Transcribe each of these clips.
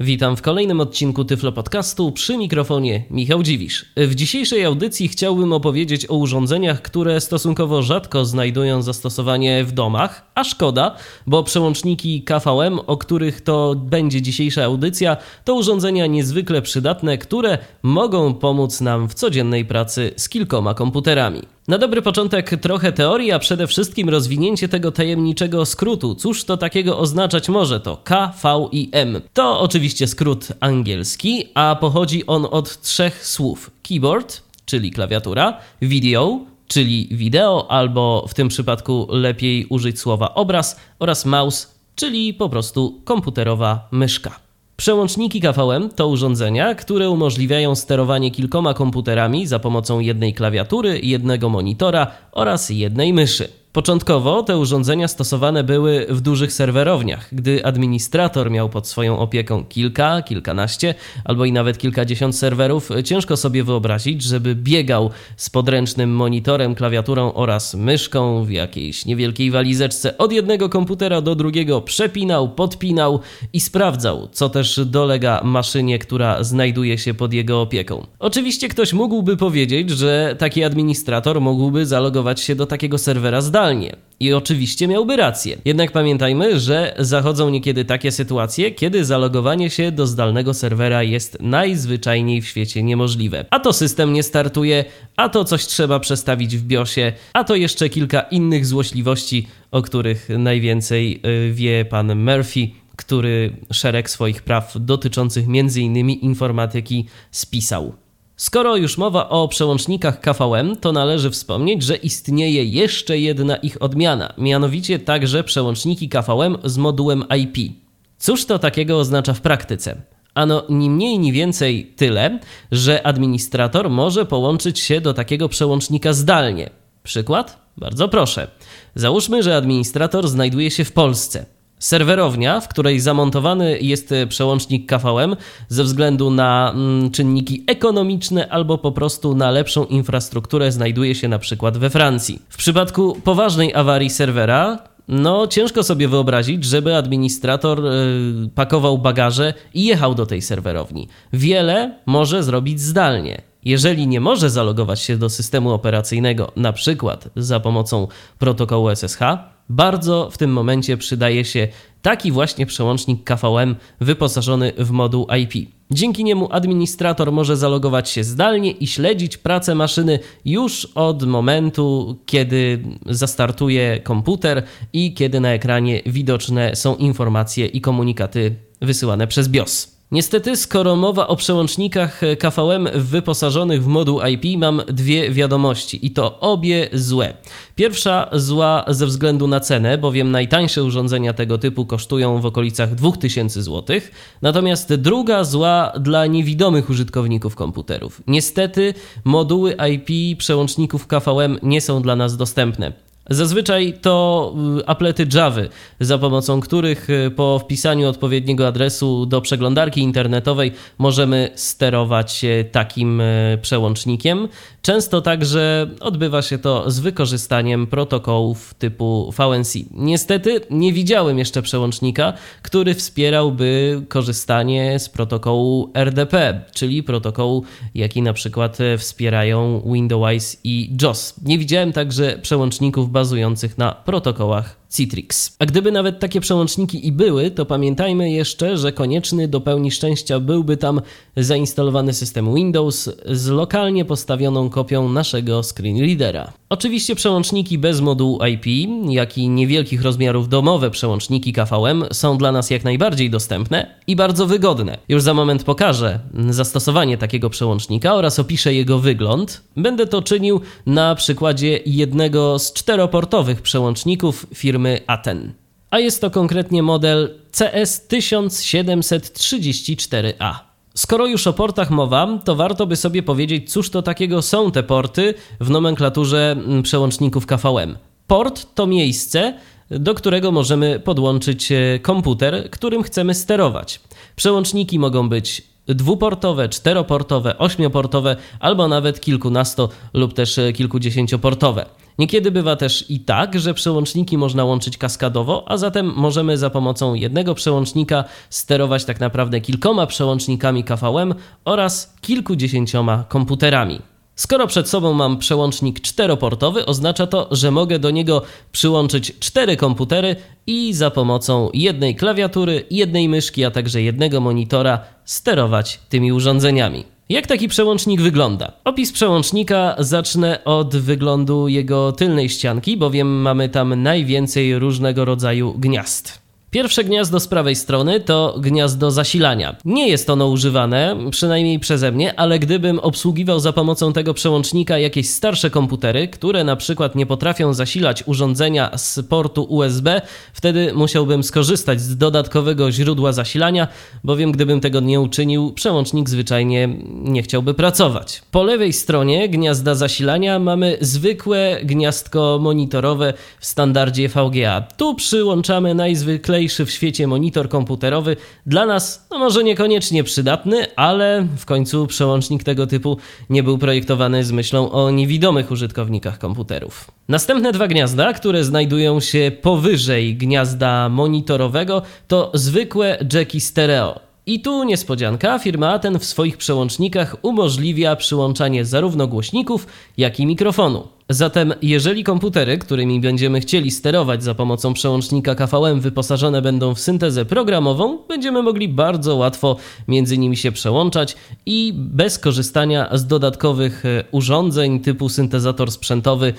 Witam w kolejnym odcinku Tyflo Podcastu przy mikrofonie Michał Dziwisz. W dzisiejszej audycji chciałbym opowiedzieć o urządzeniach, które stosunkowo rzadko znajdują zastosowanie w domach, a szkoda, bo przełączniki KVM, o których to będzie dzisiejsza audycja, to urządzenia niezwykle przydatne, które mogą pomóc nam w codziennej pracy z kilkoma komputerami. Na dobry początek trochę teorii, a przede wszystkim rozwinięcie tego tajemniczego skrótu. Cóż to takiego oznaczać może? To KVIM. To oczywiście skrót angielski, a pochodzi on od trzech słów: keyboard, czyli klawiatura, video, czyli wideo, albo w tym przypadku lepiej użyć słowa obraz, oraz mouse, czyli po prostu komputerowa myszka. Przełączniki KVM to urządzenia, które umożliwiają sterowanie kilkoma komputerami za pomocą jednej klawiatury, jednego monitora oraz jednej myszy. Początkowo te urządzenia stosowane były w dużych serwerowniach, gdy administrator miał pod swoją opieką kilka, kilkanaście albo i nawet kilkadziesiąt serwerów. Ciężko sobie wyobrazić, żeby biegał z podręcznym monitorem, klawiaturą oraz myszką w jakiejś niewielkiej walizeczce od jednego komputera do drugiego, przepinał, podpinał i sprawdzał, co też dolega maszynie, która znajduje się pod jego opieką. Oczywiście ktoś mógłby powiedzieć, że taki administrator mógłby zalogować się do takiego serwera zdalnie zdalnie. I oczywiście miałby rację. Jednak pamiętajmy, że zachodzą niekiedy takie sytuacje, kiedy zalogowanie się do zdalnego serwera jest najzwyczajniej w świecie niemożliwe. A to system nie startuje, a to coś trzeba przestawić w BIOSie, a to jeszcze kilka innych złośliwości, o których najwięcej y, wie pan Murphy, który szereg swoich praw dotyczących m.in. informatyki spisał. Skoro już mowa o przełącznikach KVM, to należy wspomnieć, że istnieje jeszcze jedna ich odmiana, mianowicie także przełączniki KVM z modułem IP. Cóż to takiego oznacza w praktyce? Ano, ni mniej, ni więcej tyle, że administrator może połączyć się do takiego przełącznika zdalnie. Przykład? Bardzo proszę. Załóżmy, że administrator znajduje się w Polsce. Serwerownia, w której zamontowany jest przełącznik KVM ze względu na mm, czynniki ekonomiczne albo po prostu na lepszą infrastrukturę znajduje się na przykład we Francji. W przypadku poważnej awarii serwera no, ciężko sobie wyobrazić, żeby administrator yy, pakował bagaże i jechał do tej serwerowni. Wiele może zrobić zdalnie. Jeżeli nie może zalogować się do systemu operacyjnego, na przykład za pomocą protokołu SSH, bardzo w tym momencie przydaje się taki właśnie przełącznik KVM wyposażony w moduł IP. Dzięki niemu administrator może zalogować się zdalnie i śledzić pracę maszyny już od momentu, kiedy zastartuje komputer i kiedy na ekranie widoczne są informacje i komunikaty wysyłane przez BIOS. Niestety, skoro mowa o przełącznikach KVM wyposażonych w moduł IP, mam dwie wiadomości i to obie złe. Pierwsza zła ze względu na cenę, bowiem najtańsze urządzenia tego typu kosztują w okolicach 2000 zł, natomiast druga zła dla niewidomych użytkowników komputerów. Niestety, moduły IP przełączników KVM nie są dla nas dostępne. Zazwyczaj to y, aplety Java, za pomocą których y, po wpisaniu odpowiedniego adresu do przeglądarki internetowej możemy sterować takim y, przełącznikiem. Często także odbywa się to z wykorzystaniem protokołów typu VNC. Niestety nie widziałem jeszcze przełącznika, który wspierałby korzystanie z protokołu RDP, czyli protokołu, jaki na przykład wspierają Windows i JOS. Nie widziałem także przełączników bazujących na protokołach Citrix. A gdyby nawet takie przełączniki i były, to pamiętajmy jeszcze, że konieczny do pełni szczęścia byłby tam zainstalowany system Windows z lokalnie postawioną kopią naszego screen readera. Oczywiście przełączniki bez modułu IP, jak i niewielkich rozmiarów domowe przełączniki KVM są dla nas jak najbardziej dostępne i bardzo wygodne. Już za moment pokażę zastosowanie takiego przełącznika oraz opiszę jego wygląd. Będę to czynił na przykładzie jednego z czteroportowych przełączników firmy firmy Aten. A jest to konkretnie model CS1734A. Skoro już o portach mowa, to warto by sobie powiedzieć, cóż to takiego są te porty w nomenklaturze mm, przełączników KVM. Port to miejsce, do którego możemy podłączyć e, komputer, którym chcemy sterować. Przełączniki mogą być dwuportowe, czteroportowe, ośmioportowe albo nawet kilkunasto lub też kilkudziesięcioportowe. Niekiedy bywa też i tak, że przełączniki można łączyć kaskadowo, a zatem możemy za pomocą jednego przełącznika sterować tak naprawdę kilkoma przełącznikami KVM oraz kilkudziesięcioma komputerami. Skoro przed sobą mam przełącznik czteroportowy, oznacza to, że mogę do niego przyłączyć cztery komputery i za pomocą jednej klawiatury, jednej myszki, a także jednego monitora sterować tymi urządzeniami. Jak taki przełącznik wygląda? Opis przełącznika zacznę od wyglądu jego tylnej ścianki, bowiem mamy tam najwięcej różnego rodzaju gniazd. Pierwsze gniazdo z prawej strony to gniazdo zasilania. Nie jest ono używane, przynajmniej przeze mnie, ale gdybym obsługiwał za pomocą tego przełącznika jakieś starsze komputery, które na przykład nie potrafią zasilać urządzenia z portu USB, wtedy musiałbym skorzystać z dodatkowego źródła zasilania, bowiem gdybym tego nie uczynił, przełącznik zwyczajnie nie chciałby pracować. Po lewej stronie gniazda zasilania mamy zwykłe gniazdko monitorowe w standardzie VGA. Tu przyłączamy najzwyklejsze najmniejszy w świecie monitor komputerowy, dla nas no może niekoniecznie przydatny, ale w końcu przełącznik tego typu nie był projektowany z myślą o niewidomych użytkownikach komputerów. Następne dwa gniazda, które znajdują się powyżej gniazda monitorowego, to zwykłe jacki stereo. I tu niespodzianka, firma Aten w swoich przełącznikach umożliwia przyłączanie zarówno głośników, jak i mikrofonu. Zatem, jeżeli komputery, którymi będziemy chcieli sterować za pomocą przełącznika KVM wyposażone będą w syntezę programową, będziemy mogli bardzo łatwo między nimi się przełączać i bez korzystania z dodatkowych e, urządzeń typu syntezator sprzętowy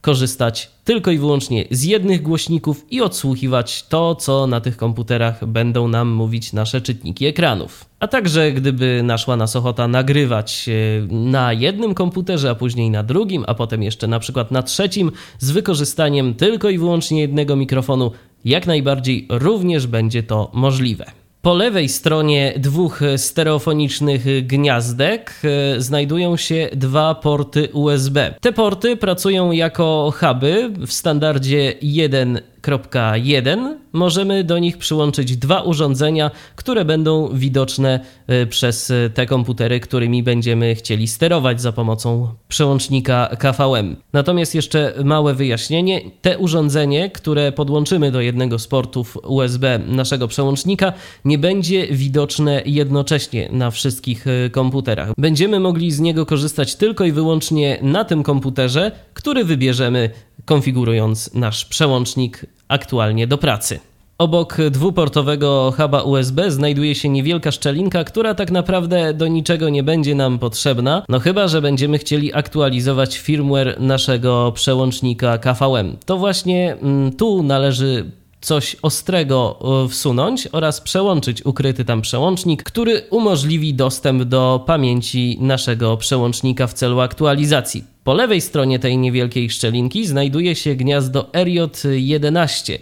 korzystać tylko i wyłącznie z jednych głośników i odsłuchiwać to, co na tych komputerach będą nam mówić nasze czytniki ekranów. A także gdyby naszła nas ochota nagrywać e, na jednym komputerze, a później na drugim, a potem jeszcze na przykład na trzecim z wykorzystaniem tylko i wyłącznie jednego mikrofonu, jak najbardziej również będzie to możliwe. Po lewej stronie dwóch stereofonicznych gniazdek e, znajdują się dwa porty USB. Te porty pracują jako huby w standardzie 1 1.1 możemy do nich przyłączyć dwa urządzenia, które będą widoczne e, przez te komputery, którymi będziemy chcieli sterować za pomocą przełącznika KVM. Natomiast jeszcze małe wyjaśnienie: te urządzenie, które podłączymy do jednego z portów USB naszego przełącznika, nie będzie widoczne jednocześnie na wszystkich e, komputerach. Będziemy mogli z niego korzystać tylko i wyłącznie na tym komputerze, który wybierzemy konfigurując nasz przełącznik aktualnie do pracy. Obok dwuportowego huba USB znajduje się niewielka szczelinka, która tak naprawdę do niczego nie będzie nam potrzebna, no chyba, że będziemy chcieli aktualizować firmware naszego przełącznika KVM. To właśnie mm, tu należy coś ostrego e, wsunąć oraz przełączyć ukryty tam przełącznik, który umożliwi dostęp do pamięci naszego przełącznika w celu aktualizacji. Po lewej stronie tej niewielkiej szczelinki znajduje się gniazdo RJ11, y,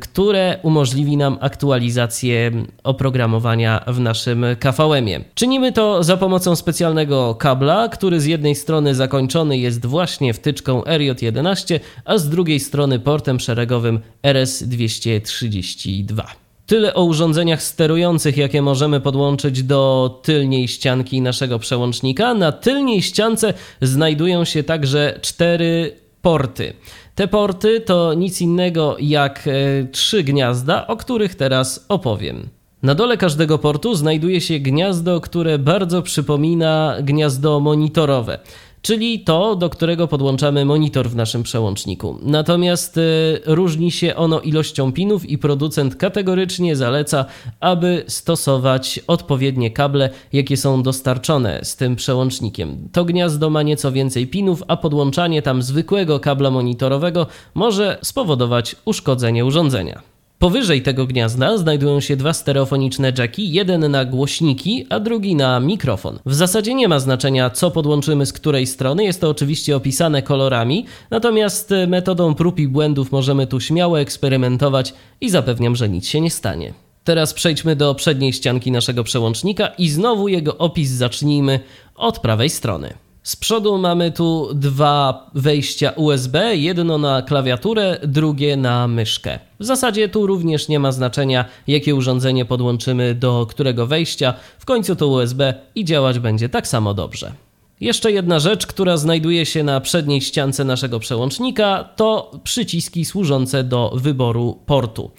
które umożliwi nam aktualizację oprogramowania w naszym KVM-ie. Czynimy to za pomocą specjalnego kabla, który z jednej strony zakończony jest właśnie wtyczką RJ11, a z drugiej strony portem szeregowym RS232. Tyle o urządzeniach sterujących, jakie możemy podłączyć do tylniej ścianki naszego przełącznika. Na tylniej ściance znajdują się także cztery porty. Te porty to nic innego jak e, trzy gniazda, o których teraz opowiem. Na dole każdego portu znajduje się gniazdo, które bardzo przypomina gniazdo monitorowe czyli to, do którego podłączamy monitor w naszym przełączniku. Natomiast y, różni się ono ilością pinów i producent kategorycznie zaleca, aby stosować odpowiednie kable, jakie są dostarczone z tym przełącznikiem. To gniazdo ma nieco więcej pinów, a podłączanie tam zwykłego kabla monitorowego może spowodować uszkodzenie urządzenia. Powyżej tego gniazda znajdują się dwa stereofoniczne jacki, jeden na głośniki, a drugi na mikrofon. W zasadzie nie ma znaczenia, co podłączymy z której strony, jest to oczywiście opisane kolorami, natomiast metodą prób i błędów możemy tu śmiało eksperymentować i zapewniam, że nic się nie stanie. Teraz przejdźmy do przedniej ścianki naszego przełącznika i znowu jego opis zacznijmy od prawej strony. Z przodu mamy tu dwa wejścia USB, jedno na klawiaturę, drugie na myszkę. W zasadzie tu również nie ma znaczenia, jakie urządzenie podłączymy do którego wejścia, w końcu to USB i działać będzie tak samo dobrze. Jeszcze jedna rzecz, która znajduje się na przedniej ściance naszego przełącznika, to przyciski służące do wyboru portu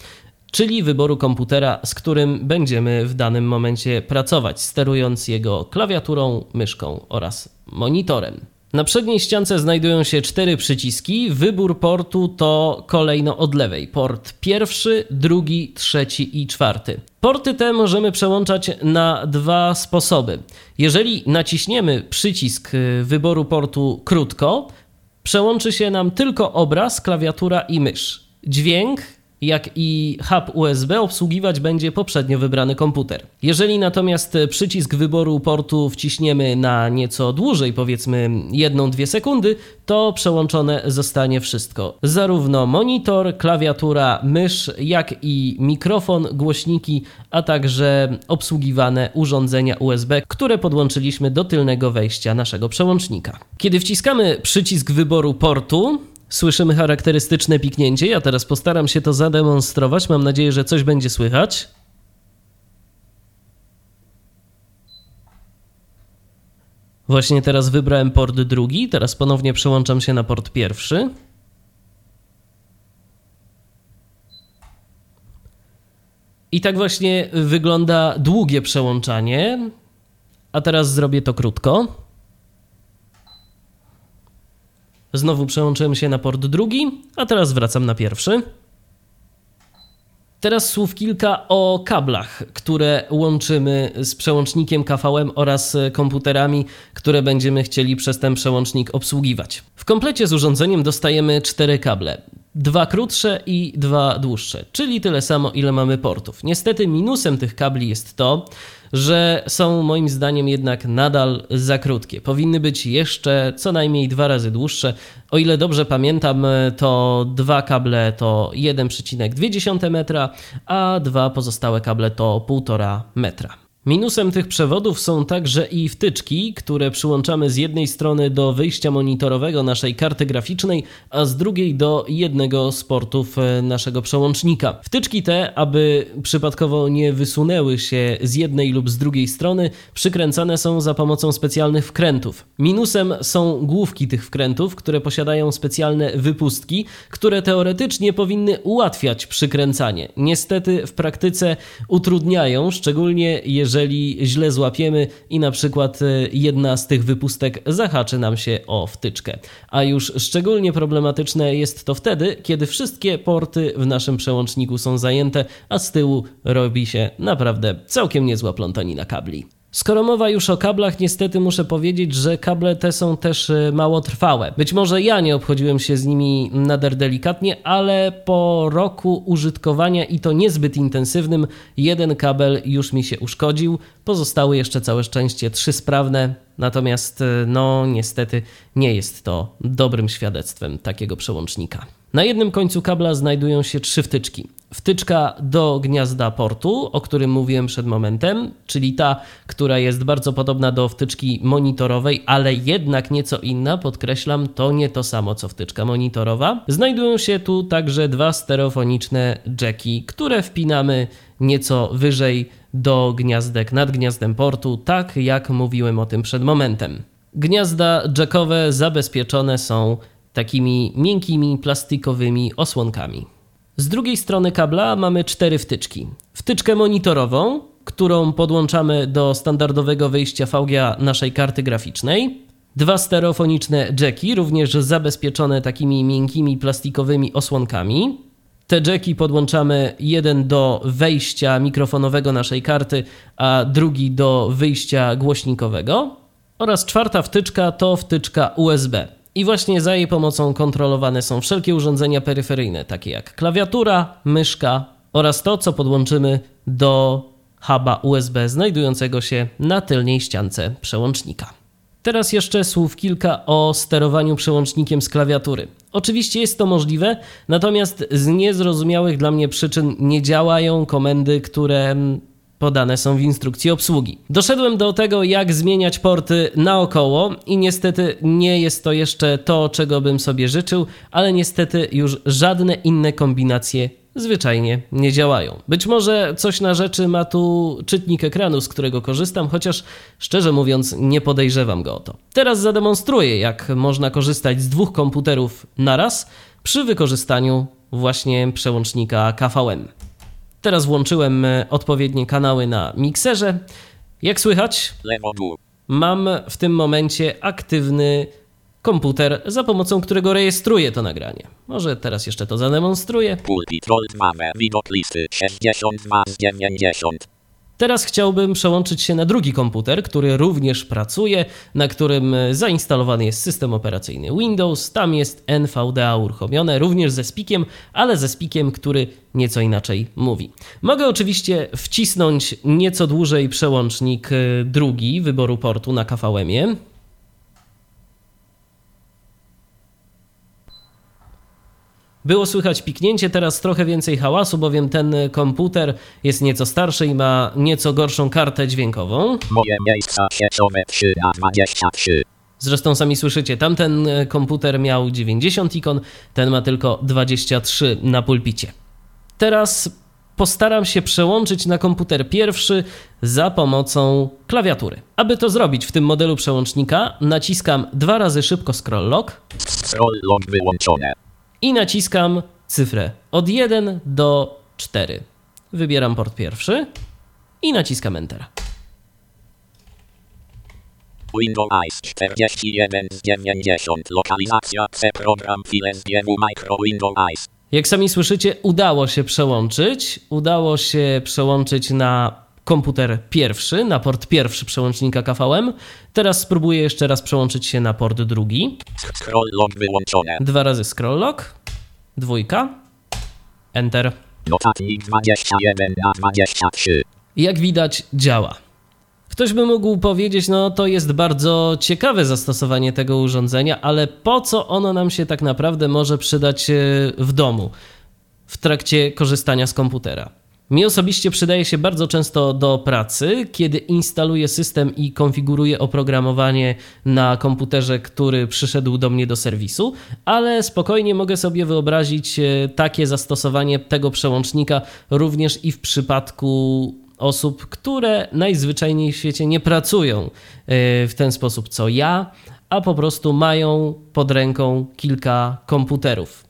czyli wyboru komputera, z którym będziemy w danym momencie pracować, sterując jego klawiaturą, myszką oraz monitorem. Na przedniej ściance znajdują się cztery przyciski. Wybór portu to kolejno od lewej. Port pierwszy, drugi, trzeci i czwarty. Porty te możemy przełączać na dwa sposoby. Jeżeli naciśniemy przycisk wyboru portu krótko, przełączy się nam tylko obraz, klawiatura i mysz. Dźwięk jak i hub USB obsługiwać będzie poprzednio wybrany komputer. Jeżeli natomiast przycisk wyboru portu wciśniemy na nieco dłużej, powiedzmy 1-2 sekundy, to przełączone zostanie wszystko. Zarówno monitor, klawiatura, mysz, jak i mikrofon, głośniki, a także obsługiwane urządzenia USB, które podłączyliśmy do tylnego wejścia naszego przełącznika. Kiedy wciskamy przycisk wyboru portu, Słyszymy charakterystyczne piknięcie. Ja teraz postaram się to zademonstrować. Mam nadzieję, że coś będzie słychać. Właśnie teraz wybrałem port drugi, teraz ponownie przełączam się na port pierwszy. I tak właśnie wygląda długie przełączanie. A teraz zrobię to krótko. Znowu przełączyłem się na port drugi, a teraz wracam na pierwszy. Teraz słów kilka o kablach, które łączymy z przełącznikiem KVM oraz komputerami, które będziemy chcieli przez ten przełącznik obsługiwać. W komplecie z urządzeniem dostajemy cztery kable. Dwa krótsze i dwa dłuższe, czyli tyle samo, ile mamy portów. Niestety minusem tych kabli jest to, że są moim zdaniem jednak nadal za krótkie. Powinny być jeszcze co najmniej dwa razy dłuższe. O ile dobrze pamiętam, to dwa kable to 1,2 metra, a dwa pozostałe kable to 1,5 metra. Minusem tych przewodów są także i wtyczki, które przyłączamy z jednej strony do wyjścia monitorowego naszej karty graficznej, a z drugiej do jednego z portów e, naszego przełącznika. Wtyczki te, aby przypadkowo nie wysunęły się z jednej lub z drugiej strony, przykręcane są za pomocą specjalnych wkrętów. Minusem są główki tych wkrętów, które posiadają specjalne wypustki, które teoretycznie powinny ułatwiać przykręcanie. Niestety w praktyce utrudniają, szczególnie jeżeli jeżeli źle złapiemy i na przykład e, jedna z tych wypustek zahaczy nam się o wtyczkę. A już szczególnie problematyczne jest to wtedy, kiedy wszystkie porty w naszym przełączniku są zajęte, a z tyłu robi się naprawdę całkiem niezła plątanina kabli. Skoro mowa już o kablach, niestety muszę powiedzieć, że kable te są też e, mało trwałe. Być może ja nie obchodziłem się z nimi nader delikatnie, ale po roku użytkowania i to niezbyt intensywnym, jeden kabel już mi się uszkodził. Pozostały jeszcze całe szczęście trzy sprawne, natomiast e, no niestety nie jest to dobrym świadectwem takiego przełącznika. Na jednym końcu kabla znajdują się trzy wtyczki. Wtyczka do gniazda portu, o którym mówiłem przed momentem, czyli ta, która jest bardzo podobna do wtyczki monitorowej, ale jednak nieco inna, podkreślam, to nie to samo co wtyczka monitorowa. Znajdują się tu także dwa stereofoniczne jacki, które wpinamy nieco wyżej do gniazdek nad gniazdem portu, tak jak mówiłem o tym przed momentem. Gniazda jackowe zabezpieczone są takimi miękkimi plastikowymi osłonkami. Z drugiej strony kabla mamy cztery wtyczki. Wtyczkę monitorową, którą podłączamy do standardowego wyjścia VGA naszej karty graficznej. Dwa stereofoniczne jacki, również zabezpieczone takimi miękkimi plastikowymi osłonkami. Te jacki podłączamy jeden do wejścia mikrofonowego naszej karty, a drugi do wyjścia głośnikowego. Oraz czwarta wtyczka to wtyczka USB. I właśnie za jej pomocą kontrolowane są wszelkie urządzenia peryferyjne, takie jak klawiatura, myszka oraz to, co podłączymy do huba USB znajdującego się na tylnej ściance przełącznika. Teraz jeszcze słów kilka o sterowaniu przełącznikiem z klawiatury. Oczywiście jest to możliwe, natomiast z niezrozumiałych dla mnie przyczyn nie działają komendy, które podane są w instrukcji obsługi. Doszedłem do tego, jak zmieniać porty naokoło i niestety nie jest to jeszcze to, czego bym sobie życzył, ale niestety już żadne inne kombinacje zwyczajnie nie działają. Być może coś na rzeczy ma tu czytnik ekranu, z którego korzystam, chociaż szczerze mówiąc nie podejrzewam go o to. Teraz zademonstruję, jak można korzystać z dwóch komputerów naraz przy wykorzystaniu właśnie przełącznika KVM. Teraz włączyłem odpowiednie kanały na mikserze. Jak słychać? Mam w tym momencie aktywny komputer, za pomocą którego rejestruję to nagranie. Może teraz jeszcze to zademonstruję. widok listy 62 z 90. Teraz chciałbym przełączyć się na drugi komputer, który również pracuje, na którym zainstalowany jest system operacyjny Windows. Tam jest NVDA uruchomione, również ze spikiem, ale ze spikiem, który nieco inaczej mówi. Mogę oczywiście wcisnąć nieco dłużej przełącznik drugi wyboru portu na KVM-ie. Było słychać piknięcie, teraz trochę więcej hałasu, bowiem ten komputer jest nieco starszy i ma nieco gorszą kartę dźwiękową. Moje miejsca sieciowe 3 na 23. Zresztą sami słyszycie, tamten komputer miał 90 ikon, ten ma tylko 23 na pulpicie. Teraz postaram się przełączyć na komputer pierwszy za pomocą klawiatury. Aby to zrobić w tym modelu przełącznika, naciskam dwa razy szybko scroll lock. Scroll lock wyłączone i naciskam cyfrę od 1 do 4. Wybieram port pierwszy i naciskam Enter. Windows 41 z 90. Lokalizacja C program file z micro Windows. Jak sami słyszycie, udało się przełączyć. Udało się przełączyć na komputer pierwszy, na port pierwszy przełącznika KVM. Teraz spróbuję jeszcze raz przełączyć się na port drugi. Scroll lock wyłączone. Dwa razy scroll lock. Dwójka. Enter. Notatnik 21 na 23. Jak widać działa. Ktoś by mógł powiedzieć, no to jest bardzo ciekawe zastosowanie tego urządzenia, ale po co ono nam się tak naprawdę może przydać e, w domu w trakcie korzystania z komputera? Mi osobiście przydaje się bardzo często do pracy, kiedy instaluję system i konfiguruję oprogramowanie na komputerze, który przyszedł do mnie do serwisu, ale spokojnie mogę sobie wyobrazić e, takie zastosowanie tego przełącznika również i w przypadku osób, które najzwyczajniej w świecie nie pracują e, w ten sposób co ja, a po prostu mają pod ręką kilka komputerów.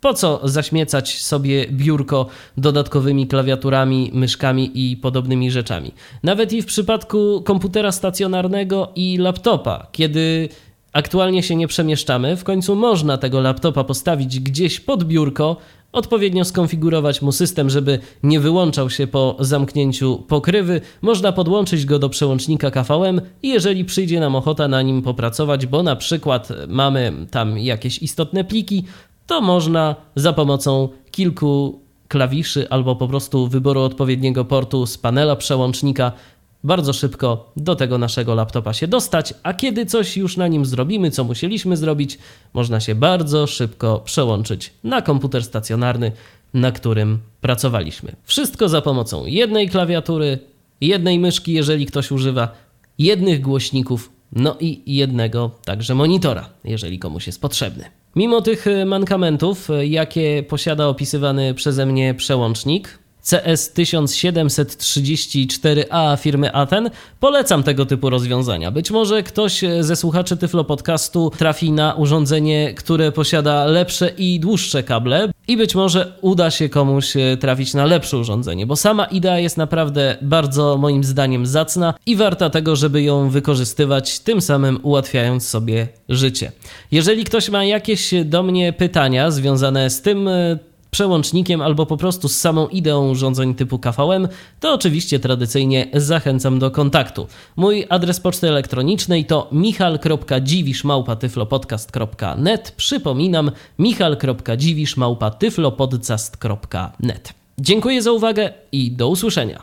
Po co zaśmiecać sobie biurko dodatkowymi klawiaturami, myszkami i podobnymi rzeczami? Nawet i w przypadku komputera stacjonarnego i laptopa, kiedy aktualnie się nie przemieszczamy, w końcu można tego laptopa postawić gdzieś pod biurko, odpowiednio skonfigurować mu system, żeby nie wyłączał się po zamknięciu pokrywy. Można podłączyć go do przełącznika KVM i jeżeli przyjdzie nam ochota na nim popracować, bo na przykład mamy tam jakieś istotne pliki, to można za pomocą kilku klawiszy albo po prostu wyboru odpowiedniego portu z panela przełącznika bardzo szybko do tego naszego laptopa się dostać, a kiedy coś już na nim zrobimy, co musieliśmy zrobić, można się bardzo szybko przełączyć na komputer stacjonarny, na którym pracowaliśmy. Wszystko za pomocą jednej klawiatury, jednej myszki, jeżeli ktoś używa, jednych głośników, no i jednego także monitora, jeżeli komuś jest potrzebny. Mimo tych mankamentów, jakie posiada opisywany przeze mnie przełącznik, CS1734A firmy Aten. Polecam tego typu rozwiązania. Być może ktoś ze słuchaczy Tyflo Podcastu trafi na urządzenie, które posiada lepsze i dłuższe kable i być może uda się komuś trafić na lepsze urządzenie, bo sama idea jest naprawdę bardzo moim zdaniem zacna i warta tego, żeby ją wykorzystywać, tym samym ułatwiając sobie życie. Jeżeli ktoś ma jakieś do mnie pytania związane z tym przełącznikiem albo po prostu z samą ideą urządzeń typu KVM, to oczywiście tradycyjnie zachęcam do kontaktu. Mój adres poczty elektronicznej to michal.dziwisz.tyflopodcast.net Przypominam, michal.dziwisz.tyflopodcast.net Dziękuję za uwagę i do usłyszenia.